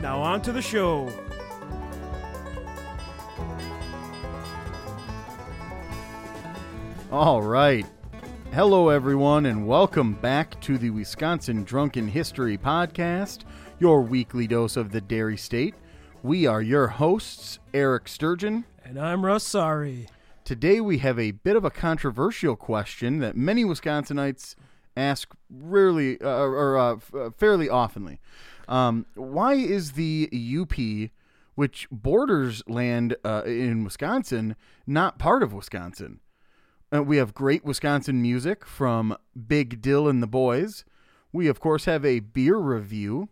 Now on to the show. All right. Hello, everyone, and welcome back to the Wisconsin Drunken History Podcast, your weekly dose of the Dairy State. We are your hosts, Eric Sturgeon. And I'm Russ Sorry. Today, we have a bit of a controversial question that many Wisconsinites ask rarely uh, or uh, uh, fairly oftenly. Um, why is the UP, which borders land uh, in Wisconsin, not part of Wisconsin? Uh, we have great Wisconsin music from Big Dill and the Boys. We, of course, have a beer review.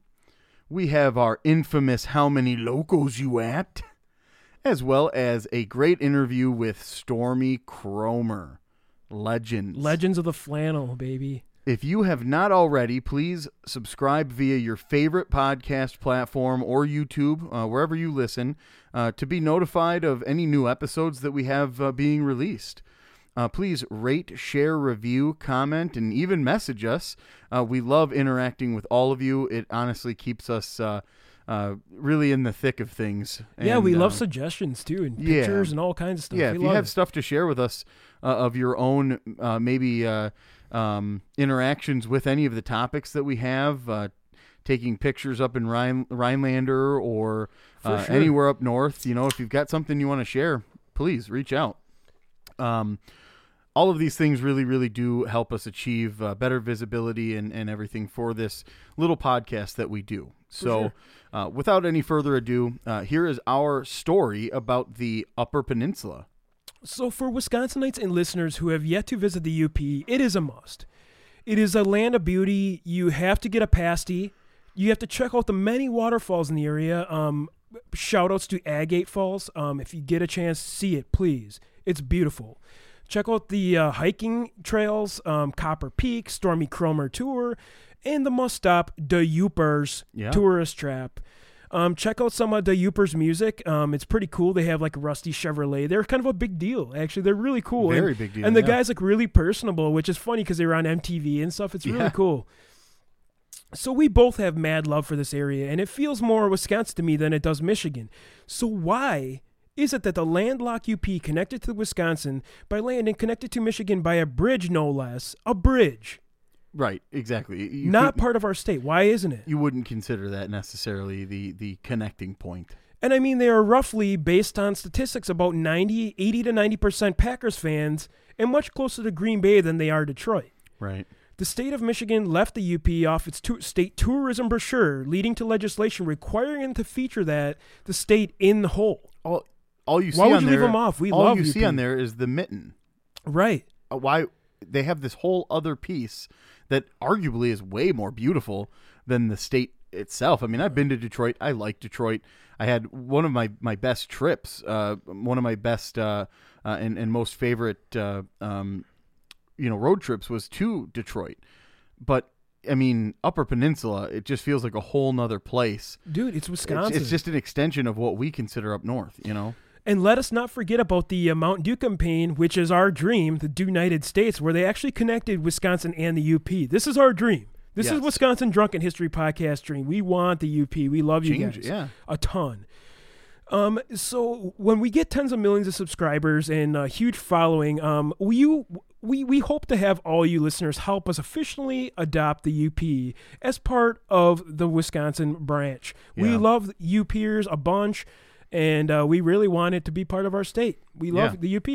We have our infamous How Many Locos You At? As well as a great interview with Stormy Kromer. Legends. Legends of the Flannel, baby. If you have not already, please subscribe via your favorite podcast platform or YouTube, uh, wherever you listen, uh, to be notified of any new episodes that we have uh, being released. Uh, please rate, share, review, comment, and even message us. Uh, we love interacting with all of you. It honestly keeps us uh, uh, really in the thick of things. yeah, And, we love suggestions too, and yeah. pictures and all kinds of stuff. yeah, we if you have it. stuff to share with us uh, of your own, uh, maybe uh, um, interactions with any of the topics that we have, uh, taking pictures up in Rhine- Rhinelander or uh, sure. anywhere up north, you know, if you've got something you want to share, please reach out. Um, all of these things really, really do help us achieve uh, better visibility and, and everything for this little podcast that we do. So, sure. uh, without any further ado, uh, here is our story about the Upper Peninsula. So, for Wisconsinites and listeners who have yet to visit the UP, it is a must. It is a land of beauty. You have to get a pasty. You have to check out the many waterfalls in the area. Um, shout outs to Agate Falls. Um, if you get a chance, see it, please. It's beautiful. Check out the uh, hiking trails, um, Copper Peak, Stormy Kromer Tour, and the must stop, the Yoopers Yeah. Tourist Trap. Um, check out some of the Yoopers music. Um, it's pretty cool. They have like a Rusty Chevrolet. They're kind of a big deal, actually. They're really cool. Very and, big deal, And the yeah. guy's like really personable, which is funny because they were on MTV and stuff. It's really Yeah. cool. So we both have mad love for this area, and it feels more Wisconsin to me than it does Michigan. So why is it that the landlocked UP connected to Wisconsin by land and connected to Michigan by a bridge, no less, a bridge, Right, exactly. You not could- part of our state? Why isn't it? you wouldn't consider that necessarily the the connecting point. And I mean, they are roughly, based on statistics, about 90, 80 to 90% Packers fans and much closer to Green Bay than they are Detroit. Right. The state of Michigan left the UP off its tu- state tourism brochure, leading to legislation requiring it to feature that the state in the whole. All all you see Why would you there, them off? We all love you UP. see on there is the mitten. Right. Uh, Why they have this whole other piece that arguably is way more beautiful than the state itself. I mean, I've been to Detroit. I like Detroit. I had one of my, my best trips, uh, one of my best uh, uh, and, and most favorite, uh, um, you know, road trips was to Detroit. But I mean, Upper Peninsula, it just feels like a whole nother place. Dude, it's It's, Wisconsin. it's just an extension of what we consider up north, you know? And let us not forget about the uh, Mountain Dew campaign, which is our dream, the Dew United States, where they actually connected Wisconsin and the UP. This is our dream. This is Wisconsin Drunken History Podcast dream. We want the UP. We love you Change, guys. yeah. A ton. Um, so when we get tens of millions of subscribers and a huge following, um, we you we we hope to have all you listeners help us officially adopt the UP as part of the Wisconsin branch. We Yeah. love UPers a bunch, and uh, we really want it to be part of our state. We love Yeah. the UP.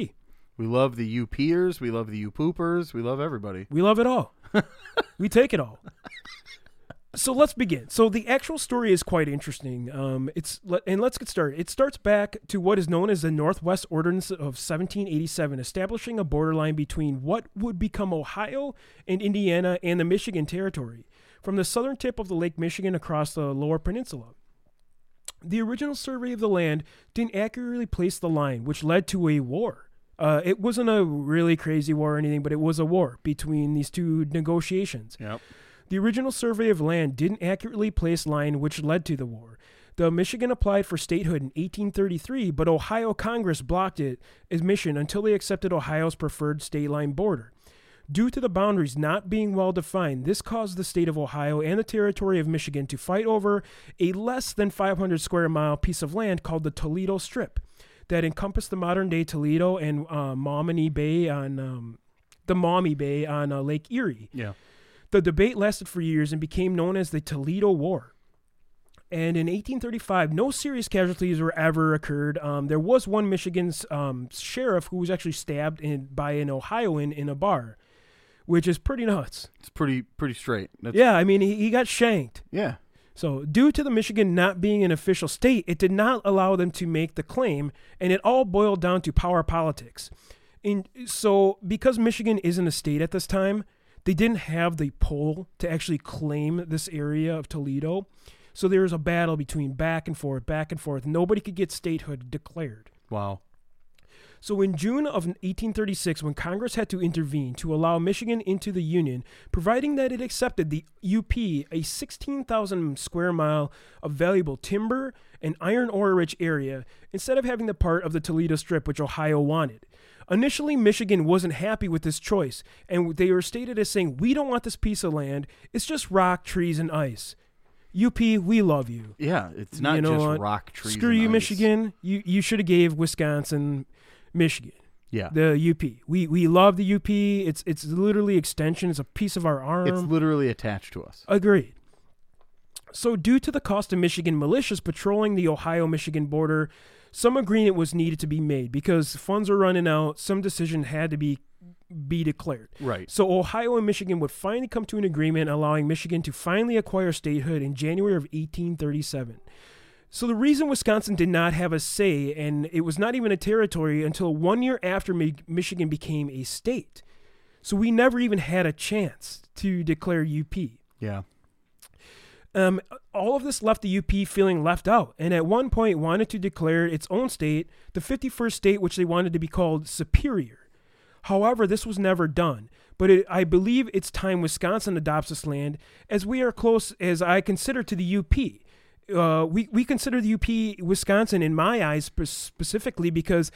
We love the U peers. We love the U poopers. We love everybody. We love it all. we take it all. So let's begin. So the actual story is quite interesting. Um, it's and let's get started. It starts back to what is known as the Northwest Ordinance of 1787, establishing a borderline between what would become Ohio and Indiana and the Michigan Territory, from the southern tip of the Lake Michigan across the Lower Peninsula. The original survey of the land didn't accurately place the line, which led to a war. Uh, it wasn't a really crazy war or anything, but it was a war between these two negotiations. Yep. The original survey of land didn't accurately place line, which led to the war. The Michigan applied for statehood in 1833, but Ohio Congress blocked it admission until they accepted Ohio's preferred state line border. Due to the boundaries not being well defined, this caused the state of Ohio and the territory of Michigan to fight over a less than 500 square mile piece of land called the Toledo Strip that encompassed the modern day Toledo and uh, Maumee Bay on um, the Maumee Bay on uh, Lake Erie. Yeah. The debate lasted for years and became known as the Toledo War. And in 1835, no serious casualties were ever occurred. Um, there was one Michigan's um, sheriff who was actually stabbed in, by an Ohioan in a bar, which is pretty nuts. It's pretty pretty straight. That's, Yeah, I mean, he, he got shanked. Yeah. So, due to the Michigan not being an official state, it did not allow them to make the claim, and it all boiled down to power politics. And so, because Michigan isn't a state at this time, they didn't have the pull to actually claim this area of Toledo. So there was a battle between back and forth, back and forth. Nobody could get statehood declared. Wow. So in June of 1836, when Congress had to intervene to allow Michigan into the Union, providing that it accepted the UP, a 16,000 square mile of valuable timber and iron ore rich area, instead of having the part of the Toledo Strip which Ohio wanted. Initially, Michigan wasn't happy with this choice, and they were stated as saying, We don't want this piece of land. It's just rock, trees, and ice. UP, we love you. Yeah, it's not You know just what? rock trees. Screw and you, ice. Michigan. You you should have gave Wisconsin, Michigan Yeah. the UP. We we love the UP. It's it's literally extension. It's a piece of our arm. it's literally attached to us. Agreed. So, due to the cost of Michigan militias patrolling the Ohio Michigan border, some agreement was needed to be made because funds were running out. Some decision had to be be declared. Right. So Ohio and Michigan would finally come to an agreement allowing Michigan to finally acquire statehood in January of 1837. So the reason Wisconsin did not have a say and it was not even a territory until 1 year after Mi- Michigan became a state. So we never even had a chance to declare UP. Yeah. Um, all of this left the UP feeling left out, and at one point wanted to declare its own state, the 51st state, which they wanted to be called Superior. However, this was never done. But it, I believe it's time Wisconsin adopts this land, as we are close, as I consider to the UP. Uh, we we consider the UP Wisconsin in my eyes specifically because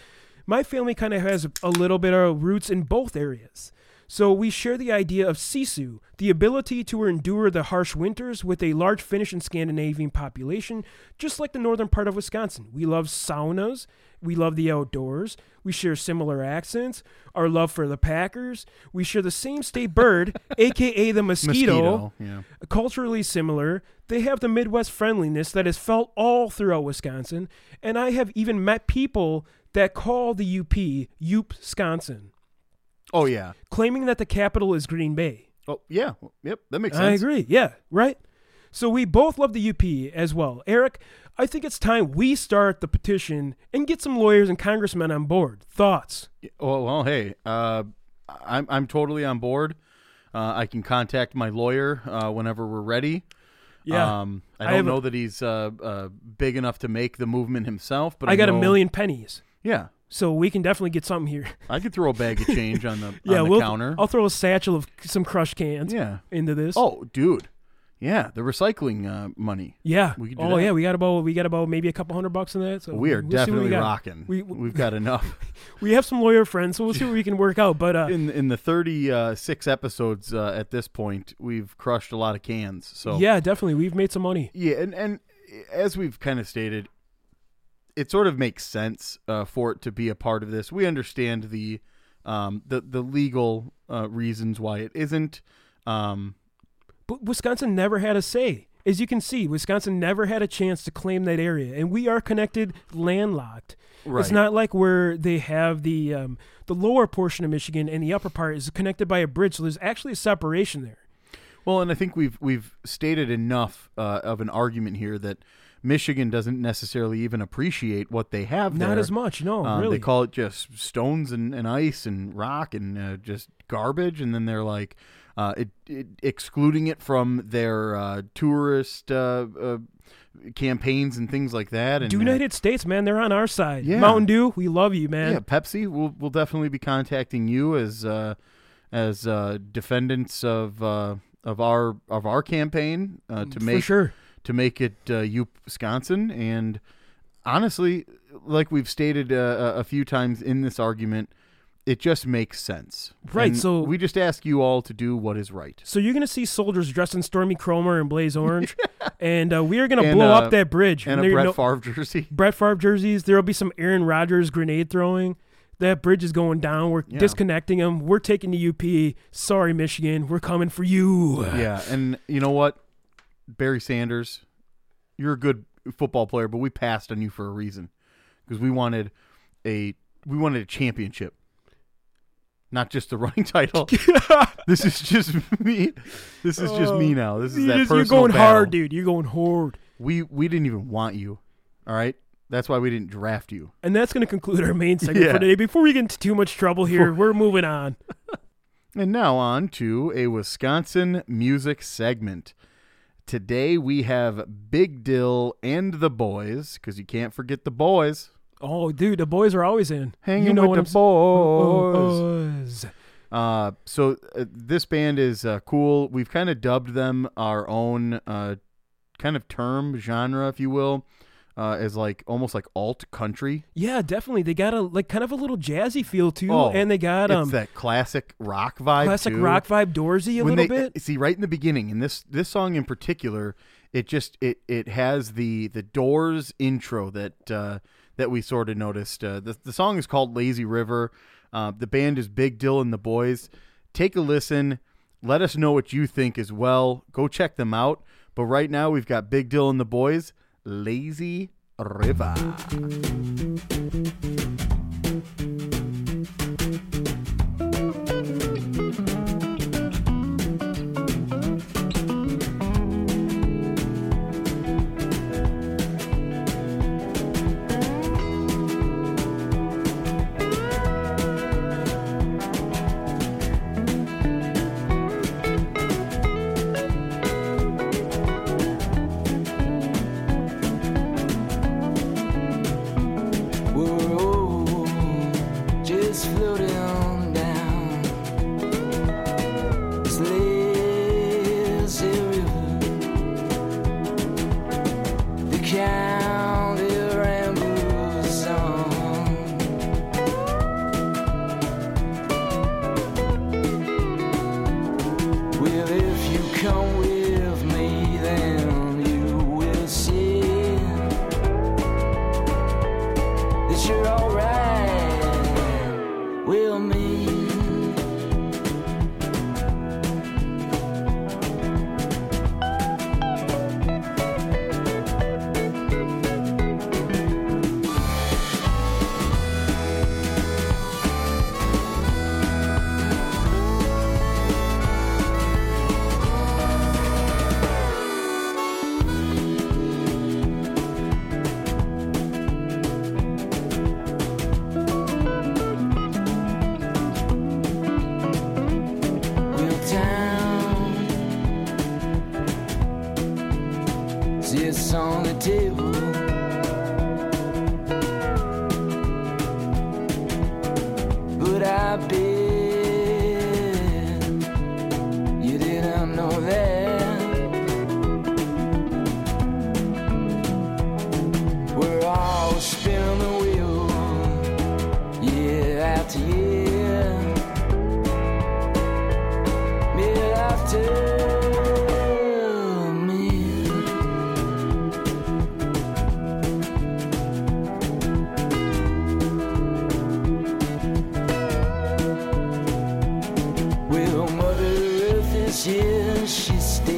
my family kind of has a little bit of roots in both areas. So we share the idea of sisu, the ability to endure the harsh winters with a large Finnish and Scandinavian population, just like the northern part of Wisconsin. We love saunas, we love the outdoors, we share similar accents, our love for the Packers, we share the same state bird, aka the mosquito, Yeah. culturally similar. They have the Midwest friendliness that is felt all throughout Wisconsin, and I have even met people that call the UP Yoop Wisconsin Oh yeah. claiming that the capital is Green Bay. Oh yeah. Yep. That makes sense. I agree. Yeah, right. So we both love the UP as well. Eric, I think it's time we start the petition and get some lawyers and congressmen on board. Thoughts? Oh well. Hey. Uh, I'm I'm totally on board. Uh, I can contact my lawyer uh, whenever we're ready. Yeah. Um, I I don't a- know that he's uh, uh, big enough to make the movement himself, but I, I got a million pennies, Yeah. so we can definitely get something here. I could throw a bag of change on the yeah, on the we'll. counter. I'll throw a satchel of some crushed cans yeah. into this. Oh, dude. Yeah, the recycling uh, money. yeah. we oh that. yeah, we got about we got about maybe a couple hundred bucks in that. So We are we'll definitely we rocking. We- We, have got enough. We have some lawyer friends, so we'll see what we can work out. But uh, in in the 36 episodes uh, at this point, we've crushed a lot of cans. So yeah, definitely, we've made some money. Yeah, and and as we've kind of stated, it sort of makes sense uh, for it to be a part of this. We understand the um, the the legal uh, reasons why it isn't. Um, But Wisconsin never had a say. As you can see, Wisconsin never had a chance to claim that area, and we are connected landlocked. right. It's not like where they have the um, the lower portion of Michigan and the upper part is connected by a bridge. So there's actually a separation there. Well, and I think we've we've stated enough uh, of an argument here that Michigan doesn't necessarily even appreciate what they have Not there. as much, no, Um, really. They call it just stones and, and ice and rock and uh, just garbage, and then they're like uh, it, it, excluding it from their uh, tourist uh, uh, campaigns and things like that. And United States, man, they're on our side. Yeah. Mountain Dew, we love you, man. yeah, Pepsi we'll we'll definitely be contacting you as uh, as uh, defendants of uh, of our of our campaign uh, to make sure. to make it uh, you Wisconsin. And honestly, like we've stated uh, a a few times in this argument, it just makes sense. Right, And so- we just ask you all to do what is right. So you're gonna see soldiers dressed in Stormy Kromer and Blaze Orange, and uh, we are gonna blow uh, up that bridge. And a Brett no- Favre jersey. Brett Favre jerseys. There will be some Aaron Rodgers grenade throwing. That bridge is going down. We're Yeah. disconnecting them. We're taking the UP. Sorry, Michigan. We're coming for you. Yeah, and you know what, Barry Sanders, you're a good football player, but we passed on you for a reason because we wanted a we wanted a championship, not just the running title. this is just me. This is just me oh, now. This is that just- you're personal going battle. hard, dude. You're going hard. We we didn't even want you. All right, that's why we didn't draft you. And that's going to conclude our main segment Yeah. for today. Before we get into too much trouble here, we're moving on. And now on to a Wisconsin music segment. Today we have Big Dill and the boys, because you can't forget the boys. Oh, dude, the boys are always in. Hanging you know with the I'm boys. Boys. Uh, so uh, this band is uh, cool. We've kind of dubbed them our own uh, kind of term genre, if you will, uh, as like almost like alt country. Yeah, definitely. They got a like kind of a little jazzy feel too, Oh, and they got it's um that classic rock vibe. classic too. rock vibe, Doorsy a when little they, bit. See, right in the beginning, in this this song in particular, it just it it has the the Doors intro that uh, that we sort of noticed. Uh, the the song is called Lazy River. Uh, the band is Big Dill and the Boys. Take a listen. Let us know what you think as well. Go check them out. But right now we've got Big Dill and the Boys, Lazy River. Well, if you come with me, then Here, she stays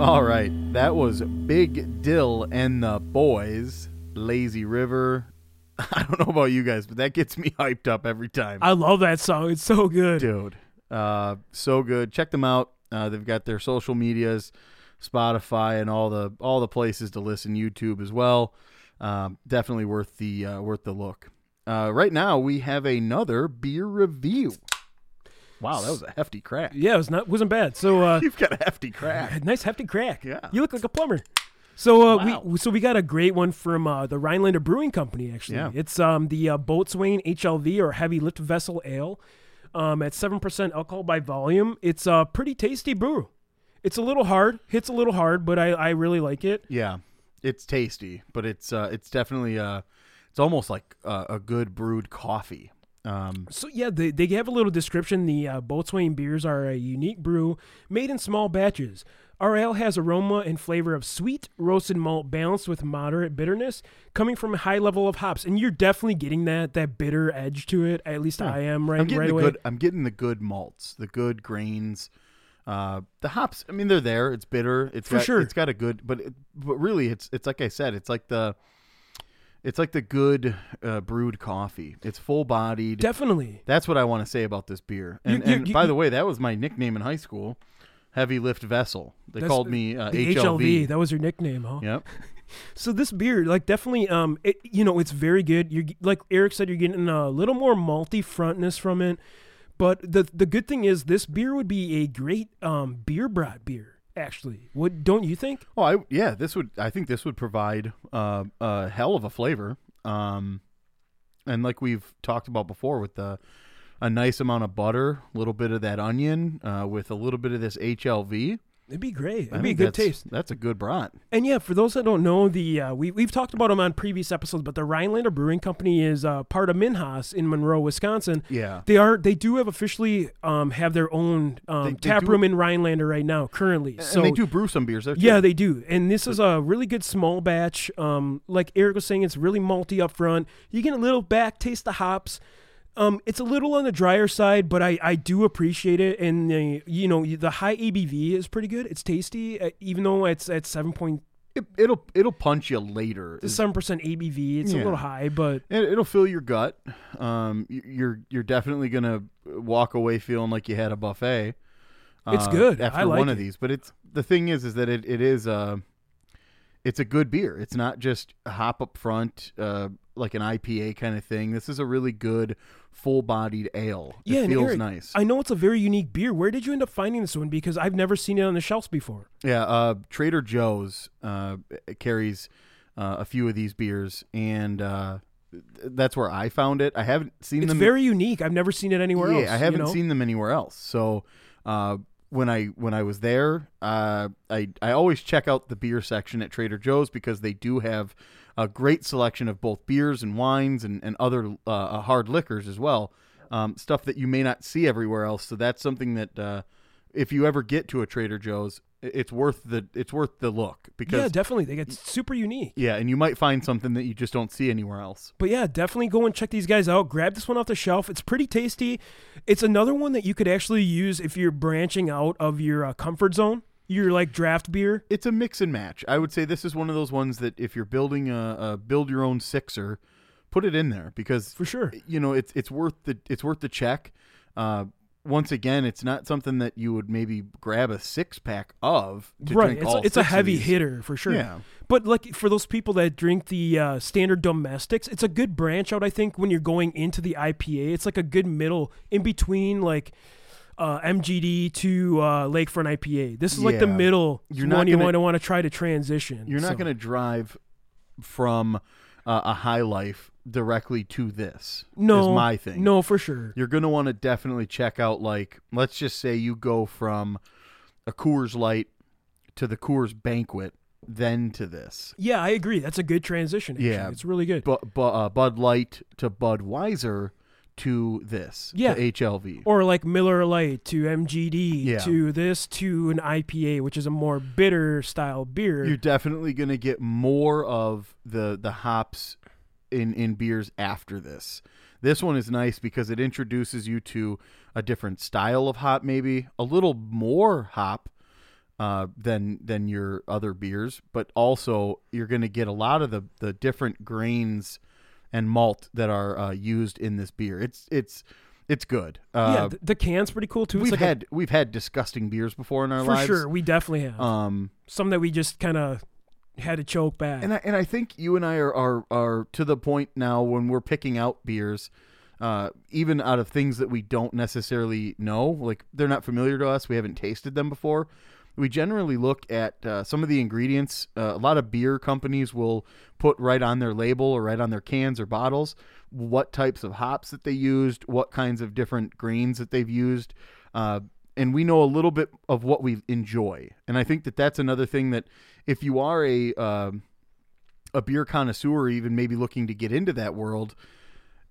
All right, that was Big Dill and the Boys, Lazy River. I don't know about you guys, but that gets me hyped up every time. I love that song. It's so good. Dude, uh, so good. Check them out. Uh, they've got their social medias, Spotify, and all the all the places to listen. YouTube as well. Um, definitely worth the uh, worth the look. Uh, right now, we have another beer review. Wow, that was a hefty crack. Yeah, it was not wasn't bad. So uh, You've got a hefty crack. nice hefty crack. Yeah. you look like a plumber. So uh, Wow. we so we got a great one from uh, the Rhinelander Brewing Company. Actually, Yeah. it's um the uh, Boatswain HLV or Heavy Lift Vessel Ale, um at seven percent alcohol by volume. It's a pretty tasty brew. It's a little hard, hits a little hard, but I I really like it. Yeah, it's tasty, but it's uh, it's definitely uh, it's almost like uh, a good brewed coffee. Um, So yeah, they they have a little description. The uh, Boatswain beers are a unique brew made in small batches. Our ale has aroma and flavor of sweet roasted malt balanced with moderate bitterness, coming from a high level of hops. And you're definitely getting that that bitter edge to it. At least I am right I'm getting right the away. good. I'm getting the good malts, the good grains. Uh, the hops. I mean, they're there. It's bitter. It's For got, sure. It's got a good, but it, but really, it's it's like I said. It's like the. It's like the good uh, brewed coffee. It's full bodied. Definitely. That's what I want to say about this beer. And, you- and you- by you- the way, that was my nickname in high school. Heavy lift vessel. They called me uh, the HLV. That was your nickname, huh? Yep. So this beer, like, definitely, um, it, you know, it's very good. You're like Eric said, you're getting a little more malty frontness from it. But the the good thing is, this beer would be a great um beer brat beer. Actually, would don't you think? Oh, I yeah, this would I think this would provide uh, a hell of a flavor. Um, and like we've talked about before, with the a nice amount of butter, a little bit of that onion, uh, with a little bit of this HLV. It'd be great. It'd be a good taste. That's a good brat. And yeah, for those that don't know, the uh, we we've talked about them on previous episodes, but the Rhinelander Brewing Company is uh, part of Minhas in Monroe, Wisconsin. Yeah. They are they do have officially um, have their own um, They- they tap do- room in Rhinelander right now currently. So they do brew some beers there. Too. Yeah, they do. And this is a really good small batch. Um, like Eric was saying, it's really malty up front. You get a little back taste of hops. Um, it's a little on the drier side, but I, I do appreciate it. And the you know the high ABV is pretty good. It's tasty, uh, even though it's at seven point It, it'll it'll punch you later. seven percent ABV. It's a little high, but It, it'll fill your gut. Um, you're you're definitely gonna walk away feeling like you had a buffet. It's uh, good. after like one of these. But it's the thing is, is that it, it is uh it's a good beer. It's not just hop up front, uh, like an IPA kind of thing. This is a really good, full bodied ale. It yeah, feels Eric, nice. I know it's a very unique beer. Where did you end up finding this one? Because I've never seen it on the shelves before. Yeah, uh, Trader Joe's uh, carries uh, a few of these beers, and uh, that's where I found it. I haven't seen It's them. very unique. I've never seen it anywhere else. yeah, else. I haven't you know? seen them anywhere else. So uh, when I when I was there, uh, I I always check out the beer section at Trader Joe's because they do have a great selection of both beers and wines and and other uh, hard liquors as well. Um, stuff that you may not see everywhere else. So that's something that uh, if you ever get to a Trader Joe's, it's worth the it's worth the look because Yeah, definitely. They get super unique. yeah, and you might find something that you just don't see anywhere else. But yeah, definitely go and check these guys out. Grab this one off the shelf. It's pretty tasty. It's another one that you could actually use if you're branching out of your uh, comfort zone. Your like draft beer. it's a mix and match. I would say this is one of those ones that if you're building a, a build your own sixer, put it in there because for sure. you know it's it's worth the it's worth the check. Uh, once again, it's not something that you would maybe grab a six pack of to right, drink it's, all it's a heavy hitter for sure. Yeah. But like for those people that drink the uh, standard domestics, it's a good branch out. I think when you're going into the IPA, it's like a good middle in between like uh, MGD to uh, Lakefront IPA. This is like the Yeah. middle You're not one you gonna- want to want to try to transition. You're not So- going to drive from uh, a high life directly to this. no is my thing. No, for sure. you're going to want to definitely check out like let's just say you go from a Coors Light to the Coors Banquet, then to this. Yeah, I agree. That's a good transition. Actually. Yeah. it's really good. Bu- bu- uh, Bud Light to Budweiser to this. Yeah. to HLV. or like Miller Lite to MGD Yeah. to this to an IPA, which is a more bitter style beer. You're definitely going to get more of the the hops in in beers after this. This one is nice because it introduces you to a different style of hop, maybe a little more hop uh, than than your other beers, but also you're going to get a lot of the the different grains and malt that are uh, used in this beer. It's it's it's good. yeah, Uh, th- the can's pretty cool too. It's we've like a- had we've had disgusting beers before in our for lives. sure, we definitely have Um, some that we just kind of had to choke back. And I, and I think you and I are, are are to the point now when we're picking out beers, uh, even out of things that we don't necessarily know, like they're not familiar to us, we haven't tasted them before. We generally look at uh, some of the ingredients. Uh, a lot of beer companies will put right on their label or right on their cans or bottles what types of hops that they used, what kinds of different grains that they've used. Uh, and we know a little bit of what we enjoy. And I think that that's another thing that if you are a um a beer connoisseur, even maybe looking to get into that world,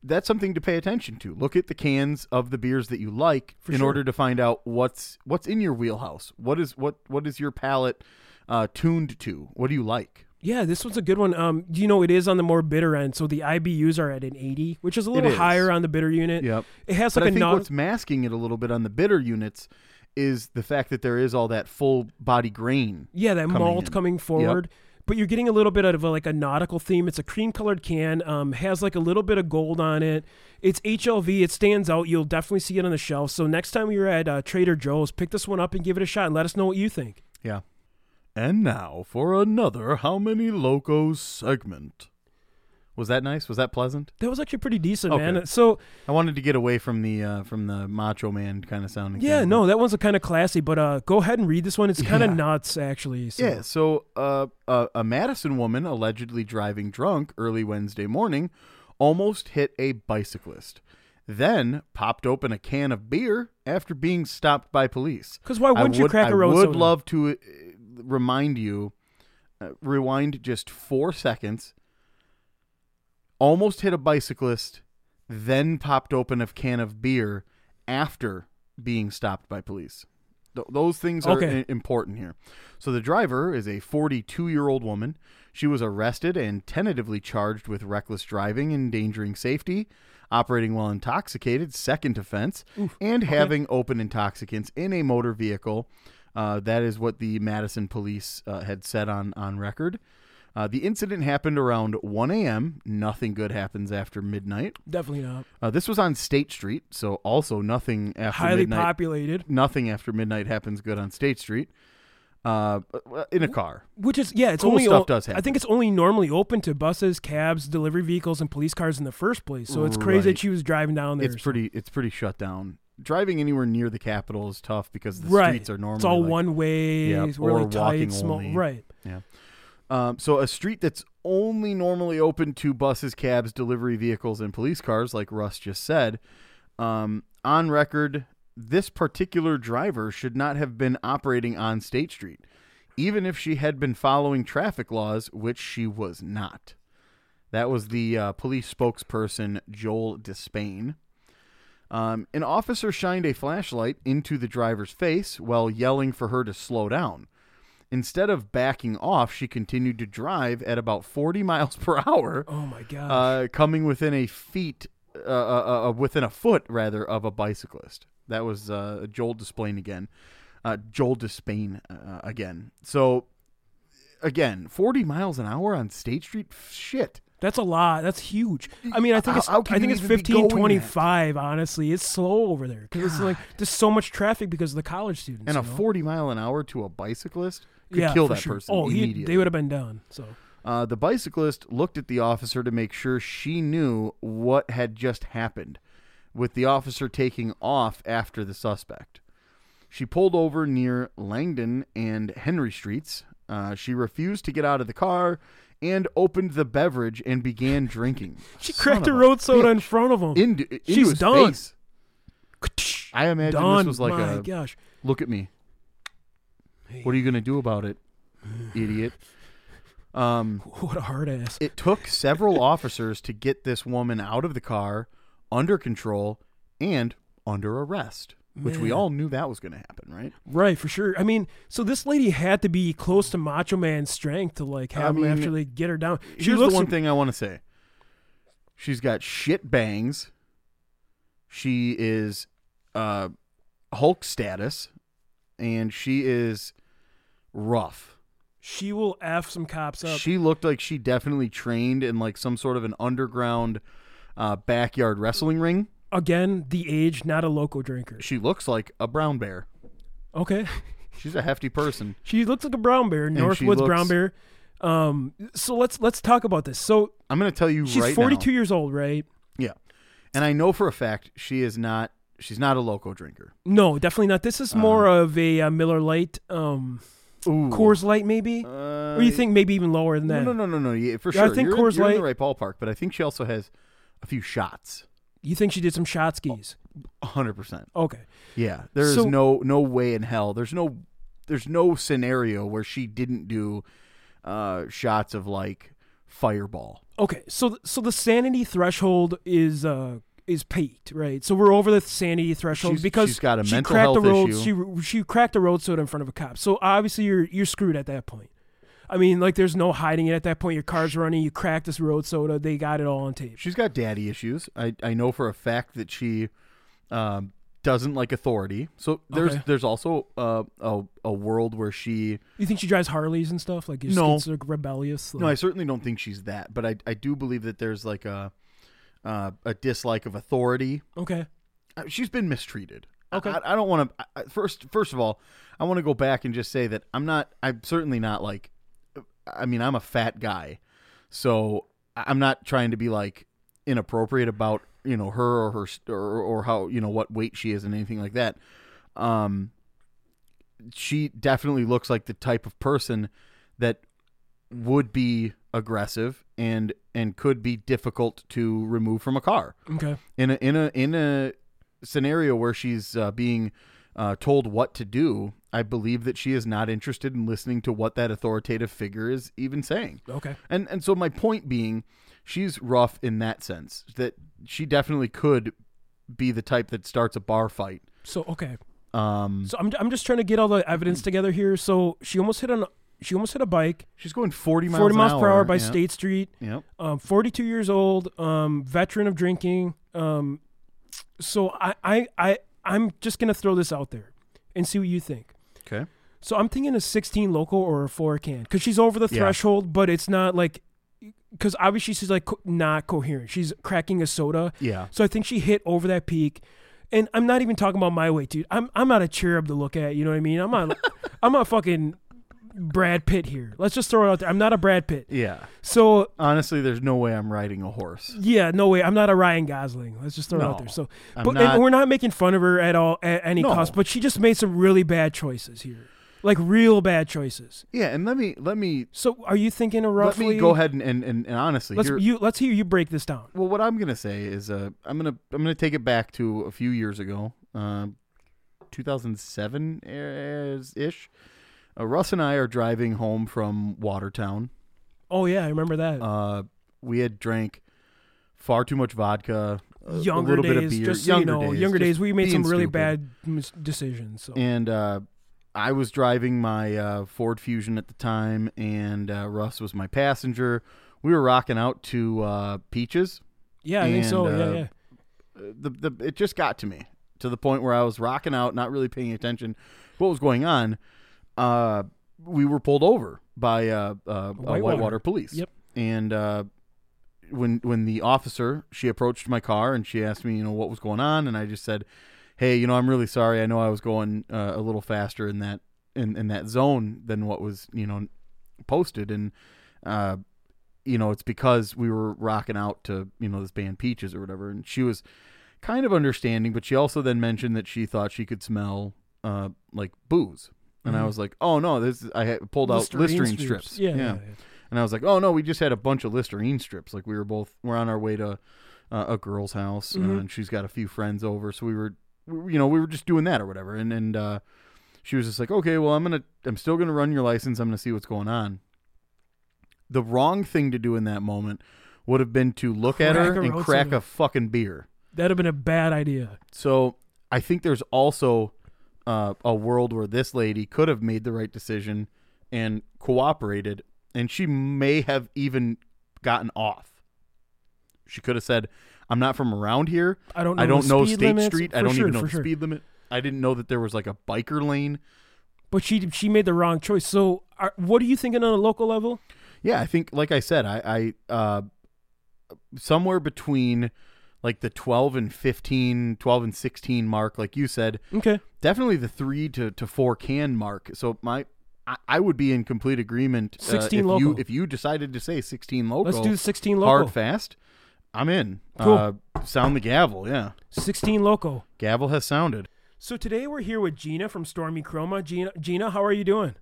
that's something to pay attention to. Look at the cans of the beers that you like For in sure. order to find out what's what's in your wheelhouse. What is what what is your palate uh, tuned to? What do you like? yeah, this one's a good one. Um, you know it is on the more bitter end, so the IBUs are at an 80, which is a little is. higher on the bitter unit. Yep. It has But like I a think non- what's masking it a little bit on the bitter units is the fact that there is all that full body grain. Yeah, that malt in. coming forward. But you're getting a little bit of a, like a nautical theme. It's a cream colored can, um, has like a little bit of gold on it. It's HLV. It stands out. You'll definitely see it on the shelf. So next time you're at uh, Trader Joe's, pick this one up and give it a shot and let us know what you think. Yeah. And now for another How Many Locos segment. Was that nice? Was that pleasant? That was actually pretty decent, Okay. man. So I wanted to get away from the uh, from the Macho Man kind of sounding. yeah, thing. no, that one's a kind of classy. But uh, go ahead and read this one. It's kind of Yeah. nuts, actually. So. Yeah, so uh, a, a Madison woman allegedly driving drunk early Wednesday morning almost hit a bicyclist, then popped open a can of beer after being stopped by police. Because why wouldn't I you would, crack I a road would soda? love to uh, remind you, uh, rewind just four seconds. Almost hit a bicyclist, then popped open a can of beer after being stopped by police. Th- those things are Okay. i- important here. So the driver is a 42 year old woman. She was arrested and tentatively charged with reckless driving, endangering safety, operating while intoxicated, second offense, and having open intoxicants in a motor vehicle. Uh, that is what the Madison police uh, had said on on record. Uh, the incident happened around 1 a.m. Nothing good happens after midnight. Definitely not. Uh, this was on State Street, so also nothing after Highly midnight. populated. nothing after midnight happens good on State Street. Uh, in a car. Which is yeah, it's Cool only stuff o- does I think it's only normally open to buses, cabs, delivery vehicles, and police cars in the first place. So it's crazy Right. that she was driving down there. It's pretty. It's pretty shut down. Driving anywhere near the Capitol is tough because the right. streets are normally it's all like- one way, really or tight, walking small. only. Right. Um, so a street that's only normally open to buses, cabs, delivery vehicles, and police cars, like Russ just said, um, on record, this particular driver should not have been operating on State Street, even if she had been following traffic laws, which she was not. That was the uh, police spokesperson, Joel Despain. Um, an officer shined a flashlight into the driver's face while yelling for her to slow down. Instead of backing off, she continued to drive at about 40 miles per hour, Oh my god. uh, coming within a feet, uh, uh, uh, within a foot rather, of a bicyclist. That was uh, Joel Despain again. Uh, Joel Despain uh, again. So, again, 40 miles an hour on State Street? Shit. That's a lot. That's huge. I mean, I think it's I think it's even 15, that? 25, Honestly, it's slow over there because it's like there's so much traffic because of the college students. And a know? 40 mile an hour to a bicyclist could yeah, kill that sure. person Oh, he, immediately. they would have been done. So Uh, the bicyclist looked at the officer to make sure she knew what had just happened, with the officer taking off after the suspect. She pulled over near Langdon and Henry Streets. Uh, she refused to get out of the car and opened the beverage and began drinking. she Son cracked a road soda in front of him. Into, into She's done. face. I imagine done. this was like My a gosh. look at me. What are you going to do about it, idiot? Um, What a hard ass. it took several officers to get this woman out of the car, under control, and under arrest, which we all knew that was going to happen, right? Right, for sure. I mean, so this lady had to be close to Macho Man's strength to like have I him mean, actually get her down. She Here's the one thing I want to say. She's got shit bangs. She is uh, Hulk status, and she is rough. she will f some cops up. She looked like she definitely trained in like some sort of an underground uh, backyard wrestling ring. Again, the age, not a local drinker. She looks like a brown bear. Okay, She's a hefty person. she looks like a brown bear, Northwoods brown bear. Um, so let's let's talk about this. So I'm going to tell you she's right 42 now. years old, right? Yeah, and I know for a fact she is not. She's not a loco drinker. No, definitely not. This is more of a uh, Miller Lite, um, Ooh. Coors Light, maybe. Uh, or you think maybe even lower than that? No, no, no, no, no. Yeah, for Yeah, I think you're, Coors you're in the right ballpark, but I think she also has a few shots. You think she did some shot skis? hundred percent. Okay. Yeah, there is So- no no way in hell. There's no there's no scenario where she didn't do uh, shots of like Fireball. Okay, so th- so the sanity threshold is uh is peaked, right? So we're over the sanity threshold She's- because she's got a she mental cracked the road. issue. She she cracked the road soda in front of a cop. So obviously you're you're screwed at that point. I mean, like there's no hiding it at that point. Your car's running. You cracked this road soda. They got it all on tape. She's got daddy issues. I I know for a fact that she um, doesn't like authority. So there's Okay. there's also uh, a a world where she. You think she drives Harleys and stuff? Like, No. like rebellious? No, I certainly don't think she's that, but I I do believe that there's like a uh, a dislike of authority. okay. Uh, She's been mistreated. Okay. I, I don't want to. First, first of all, I want to go back and just say that I'm not. I'm certainly not like. I mean, I'm a fat guy, so I'm not trying to be like inappropriate about you know her or her or, or how you know what weight she is and anything like that. Um, she definitely looks like the type of person that would be aggressive and and could be difficult to remove from a car Okay. in a in a in a scenario where she's uh, being uh, told what to do, I believe that she is not interested in listening to what that authoritative figure is even saying. Okay. And and so my point being, she's rough in that sense that she definitely could be the type that starts a bar fight. So okay. Um, So I'm I'm just trying to get all the evidence together here. So she almost hit an she almost hit a bike, she's going forty miles 40 an miles per hour by yeah. State Street. Yep. um, 42 years old, um, veteran of drinking. Um, so I, I, I, I'm just gonna throw this out there and see what you think. Okay. So I'm thinking a 16 local or a four can because she's over the Yeah. threshold, but it's not like because obviously she's like co- not coherent. She's cracking a soda, Yeah. so I think she hit over that peak. And I'm not even talking about my weight, dude. I'm I'm not a cherub to look at. You know what I mean? I'm not I'm not fucking Brad Pitt here. Let's just throw it out there. I'm not a Brad Pitt. Yeah. So Honestly, there's no way I'm riding a horse. yeah, no way. I'm not a Ryan Gosling. Let's just throw it out there. So, I'm but not- we're not making fun of her at all at any No. cost. But she just made some really bad choices here, like real bad choices. Yeah, and let me let me So, are you thinking of roughly? let me go ahead and and, and, and honestly Let's here- you let's hear you break this down. Well, what I'm gonna say is, uh, I'm gonna I'm gonna take it back to a few years ago, uh, 2007 ish. Uh, Russ and I are driving home from Watertown. Oh yeah, I remember that. Uh, we had drank far too much vodka, a, younger a little days, bit of beer. just so younger you know, days, younger days we made some really stupid. bad mis- decisions. So And uh, I was driving my uh, Ford Fusion at the time, and uh, Russ was my passenger. We were rocking out to uh, Peaches. yeah, I think so. and, yeah, uh, yeah. the, the it just got to me to the point where I was rocking out, not really paying attention what was going on. Uh, we were pulled over by uh, uh, Whitewater. Whitewater police. Yep. And uh, when when the officer she approached my car and she asked me, you know, what was going on, and I just said, "Hey, you know, I'm really sorry. I know I was going uh, a little faster in that in, in that zone than what was you know posted, and uh, you know, it's because we were rocking out to you know this band Peaches or whatever." And she was kind of understanding, but she also then mentioned that she thought she could smell uh, like booze. And I Mhm. was like, "Oh no, this is, I had pulled out Listerine strips." Yeah, yeah. yeah. And I was like, "Oh no, we just had a bunch of Listerine strips. Like we were both we're on our way to uh, a girl's house, Mhm. and she's got a few friends over, so we were, we, you know, we were just doing that or whatever." And and uh, she was just like, "Okay, well, I'm gonna, I'm still gonna run your license. I'm gonna see what's going on." The wrong thing to do in that moment would have been to look at her and crack soda. a fucking beer. That'd have been a bad idea. So I think there's also uh, a world where this lady could have made the right decision and cooperated, and she may have even gotten off. She could have said, "I'm not from around here. I don't know. I don't know State limits. Street. I don't sure, even know the sure. speed limit. I didn't know that there was like a biker lane." But she she made the wrong choice. So, are, what are you thinking on a local level? Yeah, I think, like I said, I, I uh, somewhere between like the 12 and 15, 12 and 16 mark, like you said, Okay. definitely the three to, to four can mark. So my I, I would be in complete agreement. uh, 16 if you local. if you decided to say sixteen local, Let's do the 16 local. hard fast. I'm in. Cool. Uh, sound the gavel. Yeah, 16 local. gavel has sounded. So today we're here with Gina from Stormy Kromer. Gina, Gina, how are you doing?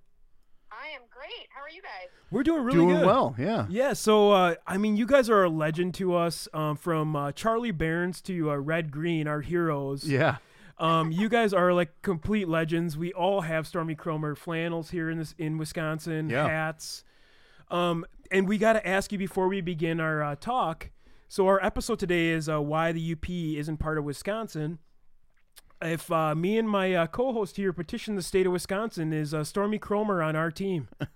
I am great. How are you guys? We're doing really Doing good. well. Yeah. Yeah, so uh, I mean, you guys are a legend to us, um, from uh, Charlie Barnes to uh, Red Green, our heroes. Yeah. Um, you guys are like complete legends. We all have Stormy Kromer flannels here in this in Wisconsin, Yeah. hats. Um, and we got to ask you before we begin our uh, talk. So our episode today is uh, why the UP isn't part of Wisconsin. If uh, me and my uh, co-host here petition the state of Wisconsin, is uh, Stormy Kromer on our team? I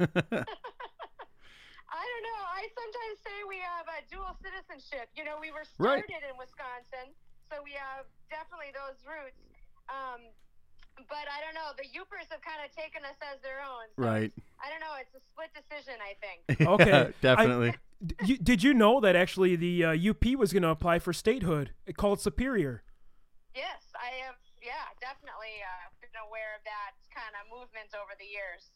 don't know. I sometimes say we have a dual citizenship. You know, we were Right. started in Wisconsin, so we have definitely those roots. Um, but I don't know. The Yoopers have kind of taken us as their own. So Right. I don't know. It's a split decision, I think. Okay. Definitely. D- did you know that actually the uh, UP was going to apply for statehood? It called Superior. yes, I have. Yeah, definitely uh, been aware of that kind of movement over the years.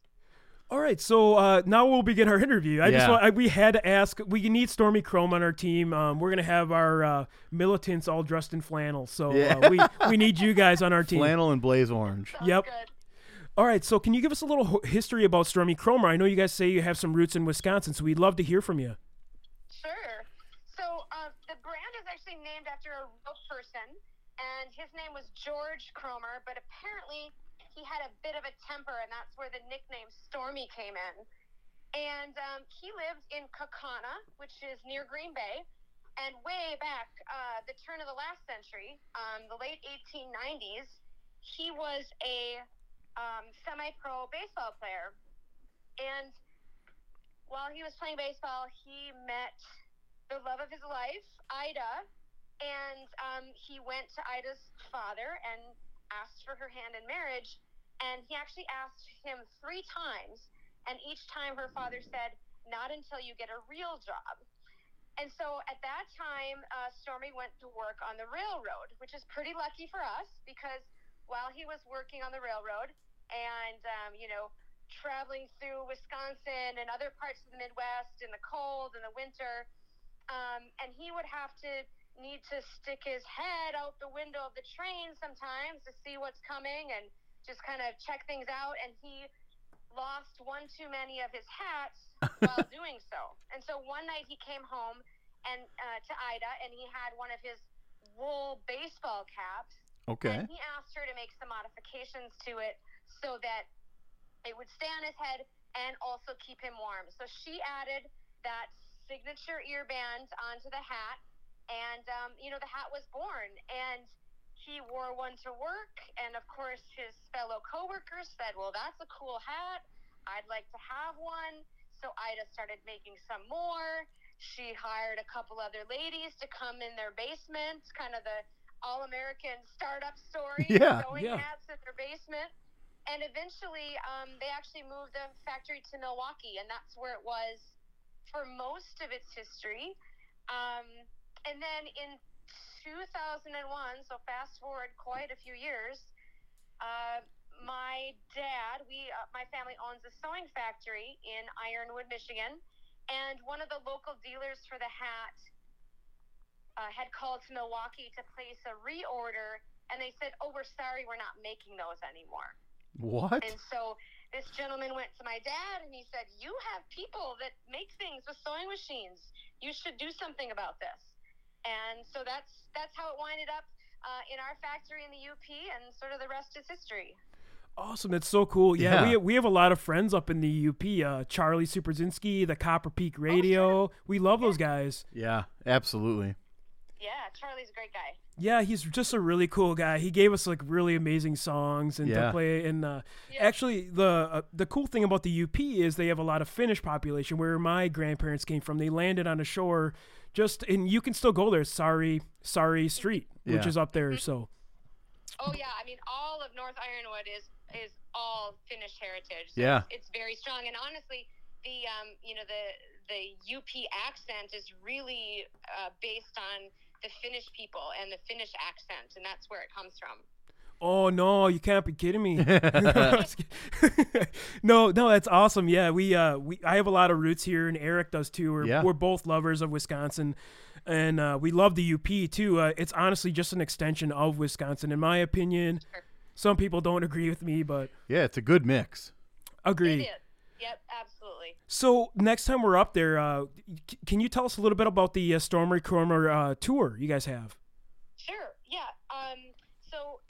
All right, so uh, now we'll begin our interview. I just want, I, we had to ask. We need Stormy Kromer on our team. Um, we're gonna have our uh, militants all dressed in flannel, so Yeah. uh, we we need you guys on our team. Flannel and blaze orange. Sounds Yep. good. All right, so can you give us a little history about Stormy Kromer? I know you guys say you have some roots in Wisconsin, so we'd love to hear from you. Sure. So um, the brand is actually named after a real person, and his name was George Kromer. But apparently, he had a bit of a temper, and that's where the nickname Stormy came in. And um, he lived in Kaukauna, which is near Green Bay. And way back, uh, the turn of the last century, um, the late 1890s, he was a um, semi-pro baseball player. And while he was playing baseball, he met the love of his life, Ida, and um, he went to Ida's father and asked for her hand in marriage. And he actually asked him three times, and each time her father said, "Not until you get a real job." And so at that time, uh, Stormy went to work on the railroad, which is pretty lucky for us because while he was working on the railroad and, um, you know, traveling through Wisconsin and other parts of the Midwest in the cold and the winter, um, and he would have to need to stick his head out the window of the train sometimes to see what's coming and just kind of check things out. And he lost one too many of his hats while doing so. And so one night he came home and uh, to Ida, and he had one of his wool baseball caps. Okay. And he asked her to make some modifications to it so that it would stay on his head and also keep him warm. So she added that signature ear band onto the hat, and um, you know the hat was born. And he wore one to work, and of course his fellow coworkers said, "Well, that's a cool hat. I'd like to have one." So Ida started making some more. She hired a couple other ladies to come in their basement, kind of the all-American startup story. Yeah, sewing yeah. hats in their basement. And eventually, um, they actually moved the factory to Milwaukee, and that's where it was for most of its history. Um, and then in 2001, so fast forward quite a few years, uh, my dad, we, uh, my family owns a sewing factory in Ironwood, Michigan, and one of the local dealers for the hat uh, had called to Milwaukee to place a reorder, and they said, "Oh, we're sorry, we're not making those anymore." What? And so this gentleman went to my dad and he said, You have people that make things with sewing machines. You should do something about this. And so that's that's how it winded up uh, in our factory in the UP, and sort of the rest is history. Awesome, that's so cool. Yeah, Yeah. we we have a lot of friends up in the UP. Uh, Charlie Superzinski, the Copper Peak Radio. We love those guys. Yeah, absolutely. Yeah, Charlie's a great guy. Yeah, he's just a really cool guy. He gave us like really amazing songs and to play. And uh, Yeah. actually, the uh, the cool thing about the UP is they have a lot of Finnish population. Where my grandparents came from, they landed on a shore, just and you can still go there. Sorry, sorry Street, which is up there. So Oh yeah, I mean all of North Ironwood is is all Finnish heritage. So Yeah. it's, it's very strong, and honestly, the um, you know the the UP accent is really uh, based on the Finnish people and the Finnish accent, and that's where it comes from. Oh no, you can't be kidding me. no, no, that's awesome. Yeah, we uh we I have a lot of roots here and Eric does too. We're Yeah. we're both lovers of Wisconsin. And uh, we love the UP too. Uh, it's honestly just an extension of Wisconsin, in my opinion. Sure. Some people don't agree with me, but Yeah, it's a good mix. Agree. Yep, absolutely. So next time we're up there, uh, c- can you tell us a little bit about the uh, Stormy Kromer uh, tour you guys have? Sure. Yeah. Um, so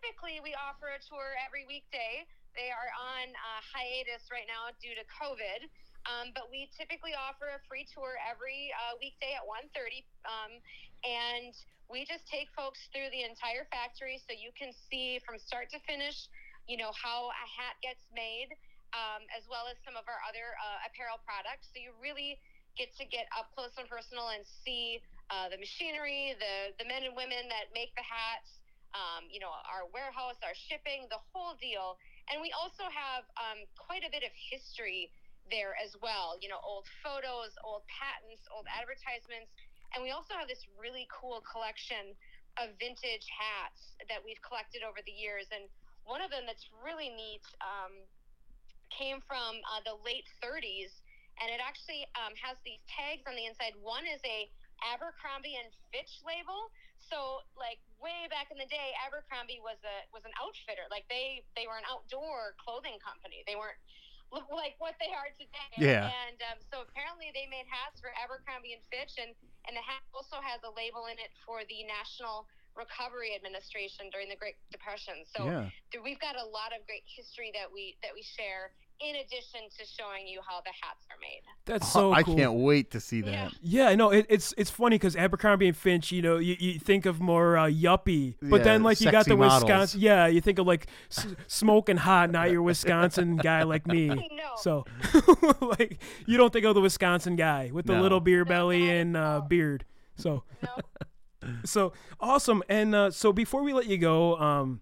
typically we offer a tour every weekday. They are on uh, hiatus right now due to COVID. Um, but we typically offer a free tour every uh, weekday at 1.30. Um, and we just take folks through the entire factory so you can see from start to finish, you know, how a hat gets made, um, as well as some of our other uh, apparel products. So you really get to get up close and personal and see uh, the machinery, the the men and women that make the hats, um, you know, our warehouse, our shipping, the whole deal. And we also have um, quite a bit of history there as well. You know, old photos, old patents, old advertisements, and we also have this really cool collection of vintage hats that we've collected over the years. And one of them that's really neat um, came from uh, the late 30s, and it actually um, has these tags on the inside. One is a Abercrombie and Fitch label. So, like way back in the day, Abercrombie was a was an outfitter. Like they they were an outdoor clothing company. They weren't like what they are today. Yeah. And um, so apparently they made hats for Abercrombie and Fitch, and and the hat also has a label in it for the National Recovery Administration during the Great Depression. So Yeah. we've got a lot of great history that we that we share in addition to showing you how the hats are made. That's so I cool. can't wait to see that. Yeah. Yeah, know it, it's it's funny because Abercrombie and Finch, you know, you, you think of more uh, yuppie, but Yeah, then like you got the models. Wisconsin, yeah, you think of like s- smoking hot, not your Wisconsin guy like me. No. So, like, you don't think of the Wisconsin guy with the No. little beer belly not at and uh, beard. So, No, so awesome. And uh, so before we let you go, um,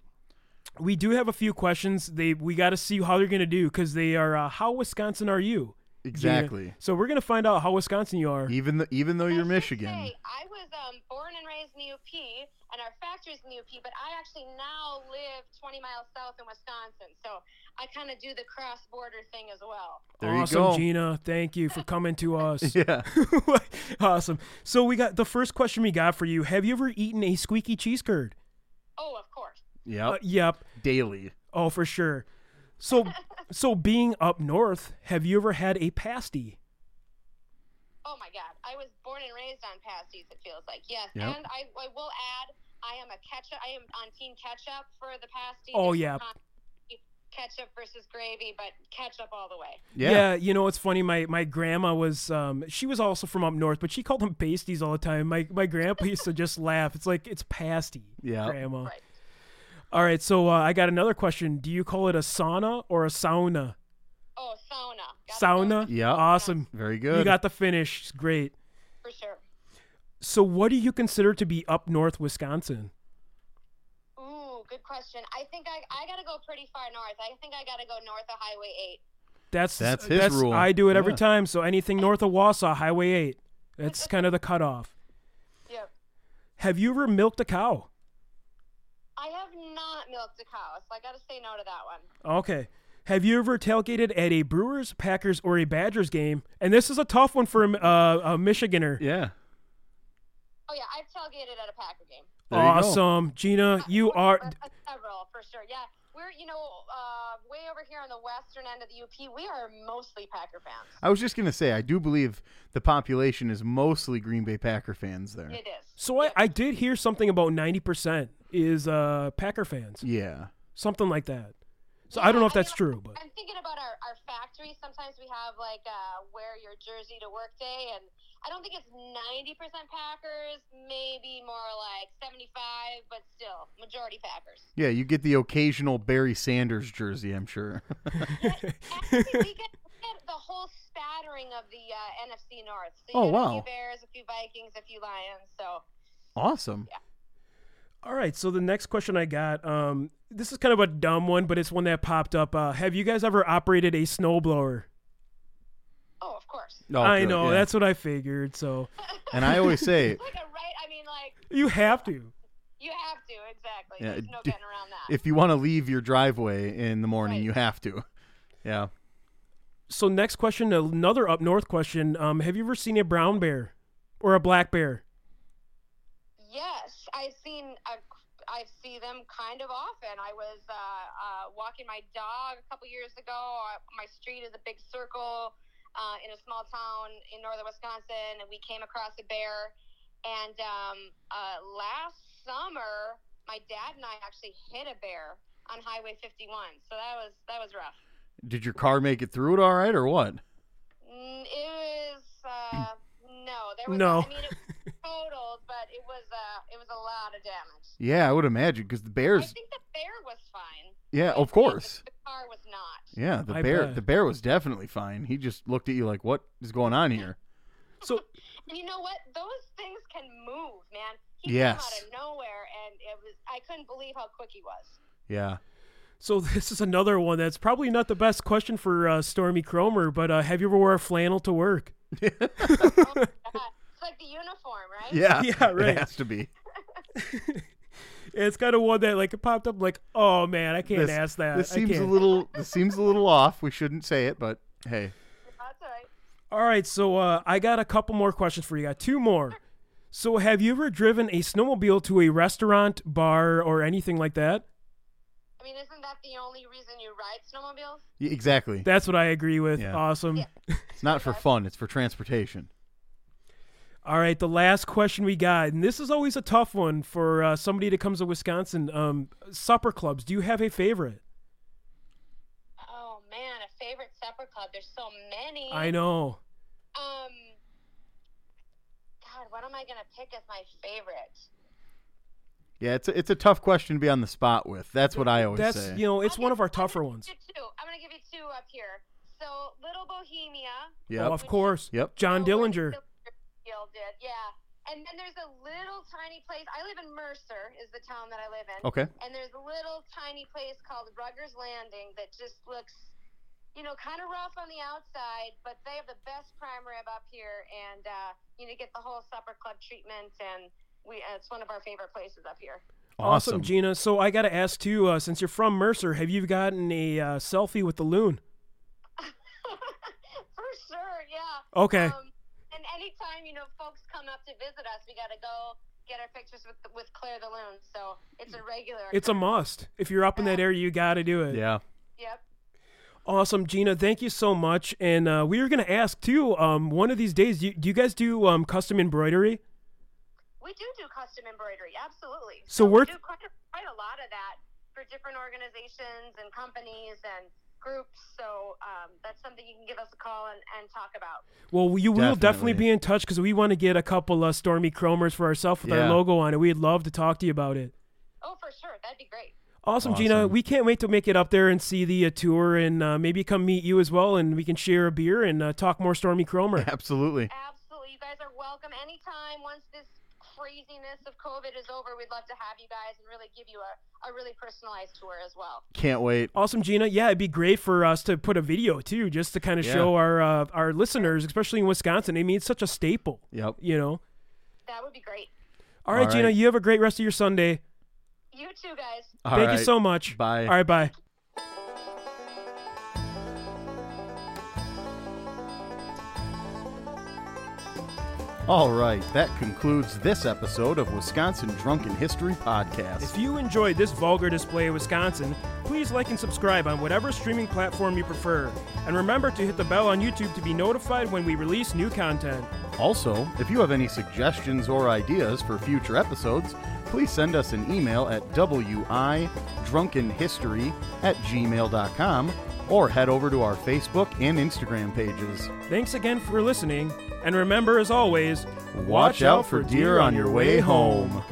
we do have a few questions. They we got to see how they're gonna do because they are. Uh, how Wisconsin are you? Gina? Exactly. So we're gonna find out how Wisconsin you are. Even though even though you're should Michigan. say, I was um, born and raised in the UP, and our factory's in the UP, but I actually now live 20 miles south in Wisconsin. So I kind of do the cross border thing as well. There you go. Gina. Thank you for coming to us. Yeah. awesome. So we got the first question we got for you. Have you ever eaten a squeaky cheese curd? Oh, of course. Yep. Uh, yep. Daily. Oh, for sure. So, so being up north, have you ever had a pasty? Oh my God, I was born and raised on pasties. It feels like yes, Yep. and I, I will add, I am a ketchup. I am on team ketchup for the pasty. Oh, There's yeah. some con- Ketchup versus gravy, but ketchup all the way. Yeah. you know it's funny. My my grandma was um she was also from up north, but she called them pasties all the time. My my grandpa used to just laugh. It's like it's pasty, Yeah. grandma. Right. All right, so uh, I got another question. Do you call it a sauna or a sauna? Oh, sauna. Gotta Sauna. Yeah. Awesome. Very good. You got the Finnish. It's Great. for sure. So, what do you consider to be up north Wisconsin? Ooh, good question. I think I I gotta go pretty far north. I think I gotta go north of Highway Eight. That's That's his rule. I do it every Yeah. time. So anything north of Wausau, Highway Eight. That's kind of the cutoff. Yep. Have you ever milked a cow? I have not milked a cow, so I got to say no to that one. Okay. Have you ever tailgated at a Brewers, Packers, or a Badgers game? And this is a tough one for a, uh, a Michiganer. Yeah. Oh yeah, I've tailgated at a Packer game. There you go. awesome, Gina. You Uh, are. uh, uh, several for sure. Yeah, we're you know uh, way over here on the western end of the UP. We are mostly Packer fans. I was just gonna say, I do believe the population is mostly Green Bay Packer fans there. It is. So I, I did hear something about ninety percent is uh, Packer fans, Yeah. something like that. So I don't know if Yeah, that's you know, true, but I'm thinking about our, our factory. Sometimes we have like uh, wear your jersey to work day, and I don't think it's 90% Packers, maybe more like 75, but still majority Packers. Yeah, you get the occasional Barry Sanders jersey, I'm sure. Actually, we get, the whole spattering of the uh, NFC North. So you Oh, get A few Bears, a few Vikings, a few Lions. So awesome. All right. So the next question I got, um, this is kind of a dumb one, but it's one that popped up. Uh, have you guys ever operated a snowblower? oh, of course. No, I good, know yeah. that's what I figured. So And I always say, like a right. I mean, like you have to. you have to exactly. Yeah, There's no d- getting around that. if you want to leave your driveway in the morning, Right. you have to. Yeah. So next question, another up north question. Um, have you ever seen a brown bear or a black bear? Yes, I've seen. A, I see them kind of often. I was uh, uh, walking my dog a couple years ago. My street is a big circle uh, in a small town in northern Wisconsin, and we came across a bear. And um, uh, last summer, my dad and I actually hit a bear on Highway 51. So that was that was rough. Did your car make it through it all right, or what? Mm, It was uh, no, there was No. I mean, it but it was uh, it was a lot of damage. Yeah, I would imagine because the bears. I think the bear was fine. Yeah, of course. The, the car was not. Yeah, the I bear. bet. The bear was definitely fine. He just looked at you like, "What is going on here?" So And you know what? Those things can move, man. He Yes. came out of nowhere, and it was I couldn't believe how quick he was. Yeah. so this is another one that's probably not the best question for uh, Stormy Kromer, but uh, have you ever wore a flannel to work? Oh, my God. It's like the uniform, right? Yeah. Yeah, right. It has to be. It's kind of one that like it popped up like, oh man, I can't This- ask that. This seems a can't. little. This seems a little off. We shouldn't say it, but hey. That's all right. All right, so uh, I got a couple more questions for you. I got two more. So have you ever driven a snowmobile to a restaurant, bar, or anything like that? I mean, isn't that the only reason you ride snowmobiles? Y- Exactly. That's what I agree with. Yeah. Awesome. Yeah. It's not for fun. It's for transportation. All right, the last question we got, and this is always a tough one for uh, somebody that comes to Wisconsin. Um, supper clubs. Do you have a favorite? Oh man, a favorite supper club. There's so many. I know. Um, God, what am I gonna pick as my favorite? Yeah, it's a, it's a tough question to be on the spot with. That's what I always That's say. you know, it's I'll one give- of our I'm gonna tougher give ones. you two. I'm gonna give you two up here. So Little Bohemia. Yep. Oh, of course. Yep. John Oh, Dillinger. Dillinger did, yeah. And then there's a little tiny place. I live in Mercer, is the town that I live in. Okay. And there's a little tiny place called Ruggers Landing that just looks, you know, kind of rough on the outside, but they have the best prime rib up here, and uh, you know, get the whole supper club treatment, and we uh, it's one of our favorite places up here. Awesome, Gina. So I got to ask too, uh, since you're from Mercer, have you gotten a uh, selfie with the loon? For sure, yeah. Okay. Um, and anytime you know folks come up to visit us, we got to go get our pictures with with Claire the Loon. So it's a regular. It's a must. If you're up in that area, you got to do it. Yeah. Yep. Awesome, Gina. Thank you so much. And uh, we were going to ask too. Um, one of these days, do you, do you guys do um, custom embroidery? We do do custom embroidery, absolutely. So we we're- do quite a, quite a lot of that for different organizations and companies and groups. So um, that's something you can give us a call and, and talk about. Well, you will definitely Definitely. be in touch because we want to get a couple uh, Stormy Kromers for ourselves with our logo on it. We'd love to talk to you about it. Oh, for sure, that'd be great. Awesome, Gina. We can't wait to make it up there and see the uh, tour and uh, maybe come meet you as well, and we can share a beer and uh, talk more Stormy Kromer. Absolutely. Absolutely, you guys are welcome anytime. Once this craziness of COVID is over, we'd love to have you guys and really give you a, a really personalized tour as well. Can't wait. Awesome, Gina. Yeah, it'd be great for us to put a video too, just to kind of Yeah. show our uh, our listeners, especially in Wisconsin. I mean, it's such a staple. Yep. You know. That would be great. All right, All Gina. You have a great rest of your Sunday. You too, guys. All Thank you so much. Bye. All right, bye. All right, that concludes this episode of Wisconsin Drunken History Podcast. If you enjoyed this vulgar display of Wisconsin, please like and subscribe on whatever streaming platform you prefer. And remember to hit the bell on YouTube to be notified when we release new content. Also, if you have any suggestions or ideas for future episodes, please send us an email at widrunkenhistory at gmail.com or head over to our Facebook and Instagram pages. Thanks again for listening, and remember, as always, Watch out for deer on your way home.